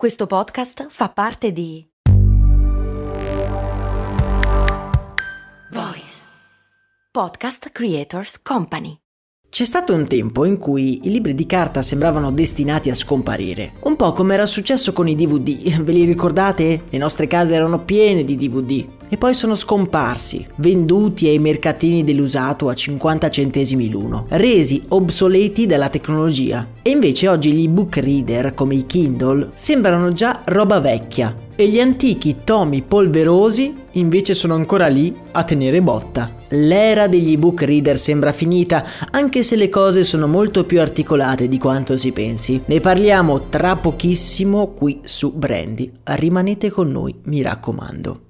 Questo podcast fa parte di Voice Podcast Creators Company. C'è stato un tempo in cui i libri di carta sembravano destinati a scomparire, un po' come era successo con i DVD, ve li ricordate? Le nostre case erano piene di DVD e poi sono scomparsi, venduti ai mercatini dell'usato a 50 centesimi l'uno, resi obsoleti dalla tecnologia. E invece oggi gli ebook reader come i Kindle sembrano già roba vecchia e gli antichi tomi polverosi invece sono ancora lì a tenere botta. L'era degli ebook reader sembra finita, anche se le cose sono molto più articolate di quanto si pensi. Ne parliamo tra pochissimo qui su Brandy. Rimanete con noi, mi raccomando.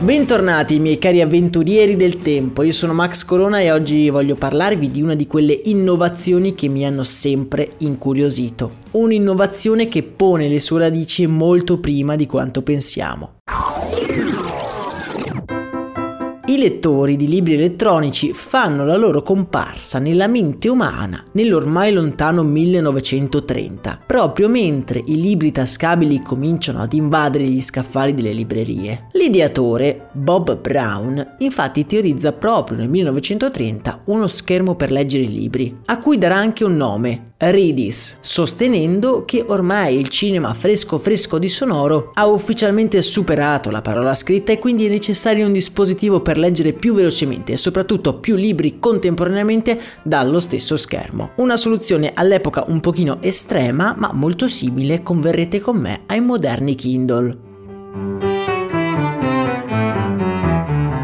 Bentornati miei cari avventurieri del tempo, io sono Max Corona e oggi voglio parlarvi di una di quelle innovazioni che mi hanno sempre incuriosito. Un'innovazione che pone le sue radici molto prima di quanto pensiamo. I lettori di libri elettronici fanno la loro comparsa nella mente umana nell'ormai lontano 1930, proprio mentre i libri tascabili cominciano ad invadere gli scaffali delle librerie. L'ideatore, Bob Brown, infatti teorizza proprio nel 1930 uno schermo per leggere i libri, a cui darà anche un nome, Redis, sostenendo che ormai il cinema fresco fresco di sonoro ha ufficialmente superato la parola scritta e quindi è necessario un dispositivo per leggere più velocemente e soprattutto più libri contemporaneamente dallo stesso schermo. Una soluzione all'epoca un pochino estrema, ma molto simile, converrete con me, ai moderni Kindle.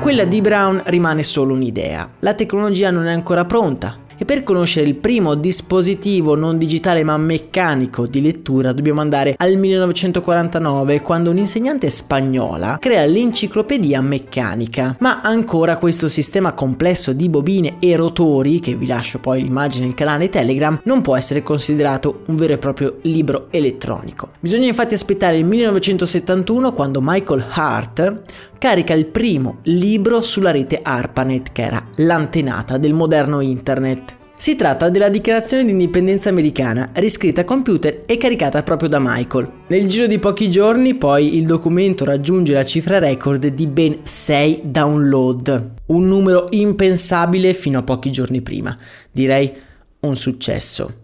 Quella di Brown rimane solo un'idea. La tecnologia non è ancora pronta, e per conoscere il primo dispositivo non digitale ma meccanico di lettura dobbiamo andare al 1949 quando un'insegnante spagnola crea l'enciclopedia meccanica. Ma ancora questo sistema complesso di bobine e rotori, che vi lascio poi l'immagine nel canale Telegram, non può essere considerato un vero e proprio libro elettronico. Bisogna infatti aspettare il 1971 quando Michael Hart carica il primo libro sulla rete ARPANET che era l'antenata del moderno internet. Si tratta della dichiarazione di indipendenza americana, riscritta a computer e caricata proprio da Michael. Nel giro di pochi giorni poi il documento raggiunge la cifra record di ben 6 download, un numero impensabile fino a pochi giorni prima. Direi un successo.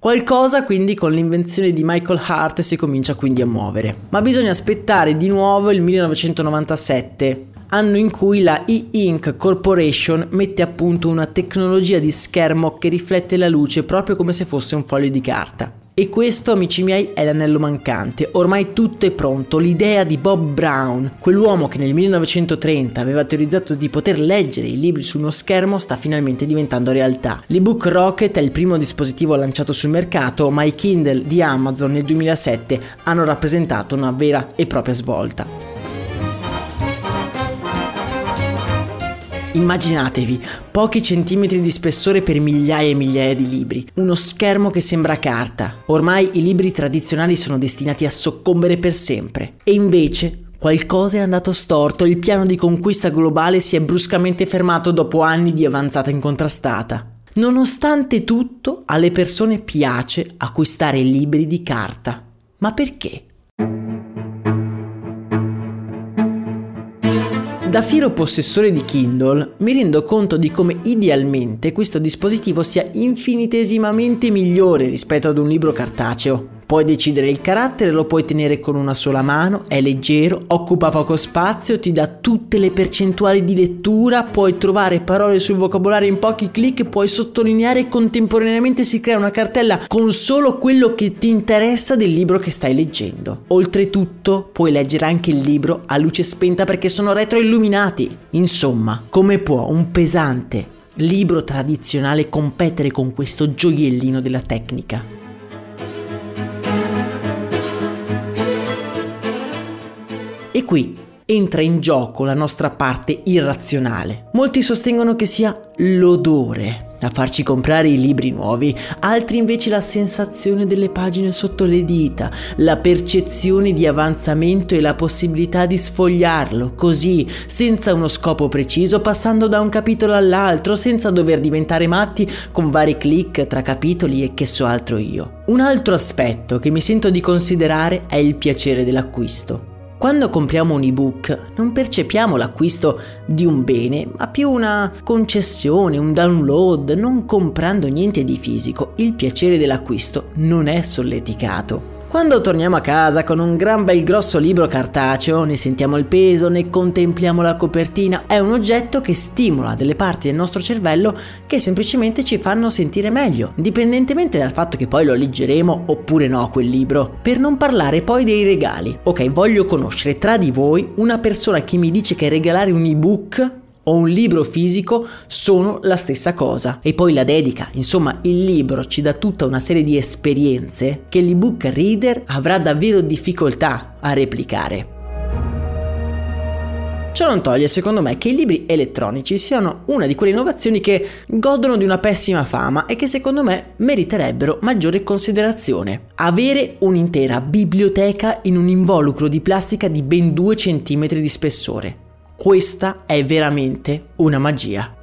Qualcosa quindi con l'invenzione di Michael Hart si comincia quindi a muovere. Ma bisogna aspettare di nuovo il 1997, anno in cui la E-Ink Corporation mette a punto una tecnologia di schermo che riflette la luce proprio come se fosse un foglio di carta. E questo, amici miei, è l'anello mancante. Ormai tutto è pronto. L'idea di Bob Brown, quell'uomo che nel 1930 aveva teorizzato di poter leggere i libri su uno schermo, sta finalmente diventando realtà. L'ebook Rocket è il primo dispositivo lanciato sul mercato, ma i Kindle di Amazon nel 2007 hanno rappresentato una vera e propria svolta. Immaginatevi pochi centimetri di spessore per migliaia e migliaia di libri, uno schermo che sembra carta. Ormai i libri tradizionali sono destinati a soccombere per sempre. E invece Qualcosa è andato storto, il piano di conquista globale si è bruscamente fermato dopo anni di avanzata incontrastata. Nonostante tutto, alle persone piace acquistare libri di carta. Ma perché? Da fiero possessore di Kindle mi rendo conto di come idealmente questo dispositivo sia infinitesimamente migliore rispetto ad un libro cartaceo. Puoi decidere il carattere, lo puoi tenere con una sola mano, è leggero, occupa poco spazio, ti dà tutte le percentuali di lettura, puoi trovare parole sul vocabolario in pochi clic, puoi sottolineare e contemporaneamente si crea una cartella con solo quello che ti interessa del libro che stai leggendo. Oltretutto puoi leggere anche il libro a luce spenta perché sono retroilluminati. Insomma, come può un pesante libro tradizionale competere con questo gioiellino della tecnica? E qui entra in gioco la nostra parte irrazionale. Molti sostengono che sia l'odore a farci comprare i libri nuovi, altri invece la sensazione delle pagine sotto le dita, la percezione di avanzamento e la possibilità di sfogliarlo così, senza uno scopo preciso, passando da un capitolo all'altro, senza dover diventare matti con vari clic tra capitoli e che so altro io. Un altro aspetto che mi sento di considerare è il piacere dell'acquisto. Quando compriamo un ebook non percepiamo l'acquisto di un bene, ma più una concessione, un download, non comprando niente di fisico. Il piacere dell'acquisto non è solleticato. Quando torniamo a casa con un gran bel grosso libro cartaceo, ne sentiamo il peso, ne contempliamo la copertina, è un oggetto che stimola delle parti del nostro cervello che semplicemente ci fanno sentire meglio, indipendentemente dal fatto che poi lo leggeremo oppure no quel libro. Per non parlare poi dei regali. Ok, voglio conoscere tra di voi una persona che mi dice che regalare un ebook o un libro fisico sono la stessa cosa. E poi la dedica, insomma il libro ci dà tutta una serie di esperienze che l'ebook reader avrà davvero difficoltà a replicare. Ciò non toglie, secondo me, che i libri elettronici siano una di quelle innovazioni che godono di una pessima fama e che secondo me meriterebbero maggiore considerazione. Avere un'intera biblioteca in un involucro di plastica di ben 2 cm di spessore. Questa è veramente una magia.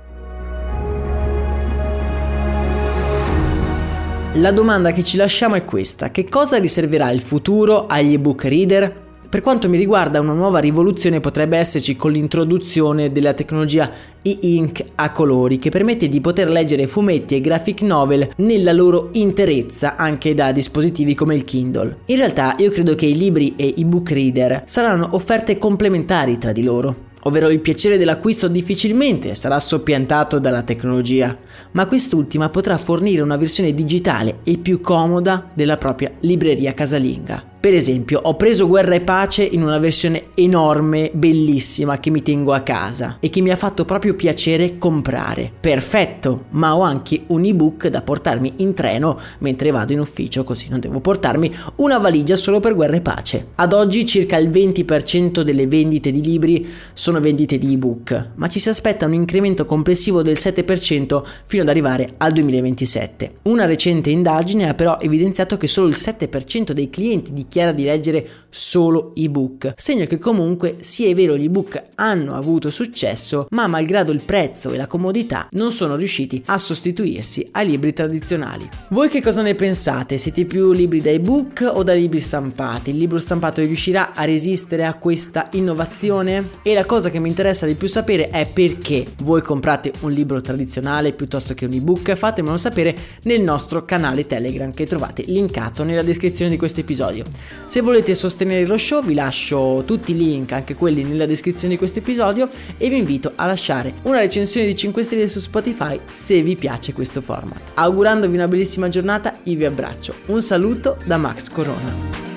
La domanda che ci lasciamo è questa: che cosa riserverà il futuro agli ebook reader? Per quanto mi riguarda una nuova rivoluzione potrebbe esserci con l'introduzione della tecnologia e-ink a colori che permette di poter leggere fumetti e graphic novel nella loro interezza anche da dispositivi come il Kindle. In realtà io credo che i libri e i book reader saranno offerte complementari tra di loro ovvero il piacere dell'acquisto difficilmente sarà soppiantato dalla tecnologia, ma quest'ultima potrà fornire una versione digitale e più comoda della propria libreria casalinga. Per esempio, ho preso Guerra e Pace in una versione enorme, bellissima, che mi tengo a casa e che mi ha fatto proprio piacere comprare. Perfetto, ma ho anche un ebook da portarmi in treno mentre vado in ufficio, così non devo portarmi una valigia solo per Guerra e Pace. Ad oggi circa il 20% delle vendite di libri sono vendite di ebook, ma ci si aspetta un incremento complessivo del 7% fino ad arrivare al 2027. Una recente indagine ha però evidenziato che solo il 7% dei clienti di dichiara di leggere solo ebook, segno che comunque sia è vero gli ebook hanno avuto successo, ma malgrado il prezzo e la comodità non sono riusciti a sostituirsi ai libri tradizionali. Voi che cosa ne pensate? Siete più libri da ebook o da libri stampati? Il libro stampato riuscirà a resistere a questa innovazione? E la cosa che mi interessa di più sapere è perché voi comprate un libro tradizionale piuttosto che un ebook? Fatemelo sapere nel nostro canale Telegram che trovate linkato nella descrizione di questo episodio. Se volete sostenere lo show vi lascio tutti i link, anche quelli nella descrizione di questo episodio e vi invito a lasciare una recensione di 5 stelle su Spotify se vi piace questo format. Augurandovi una bellissima giornata, io vi abbraccio. Un saluto da Max Corona.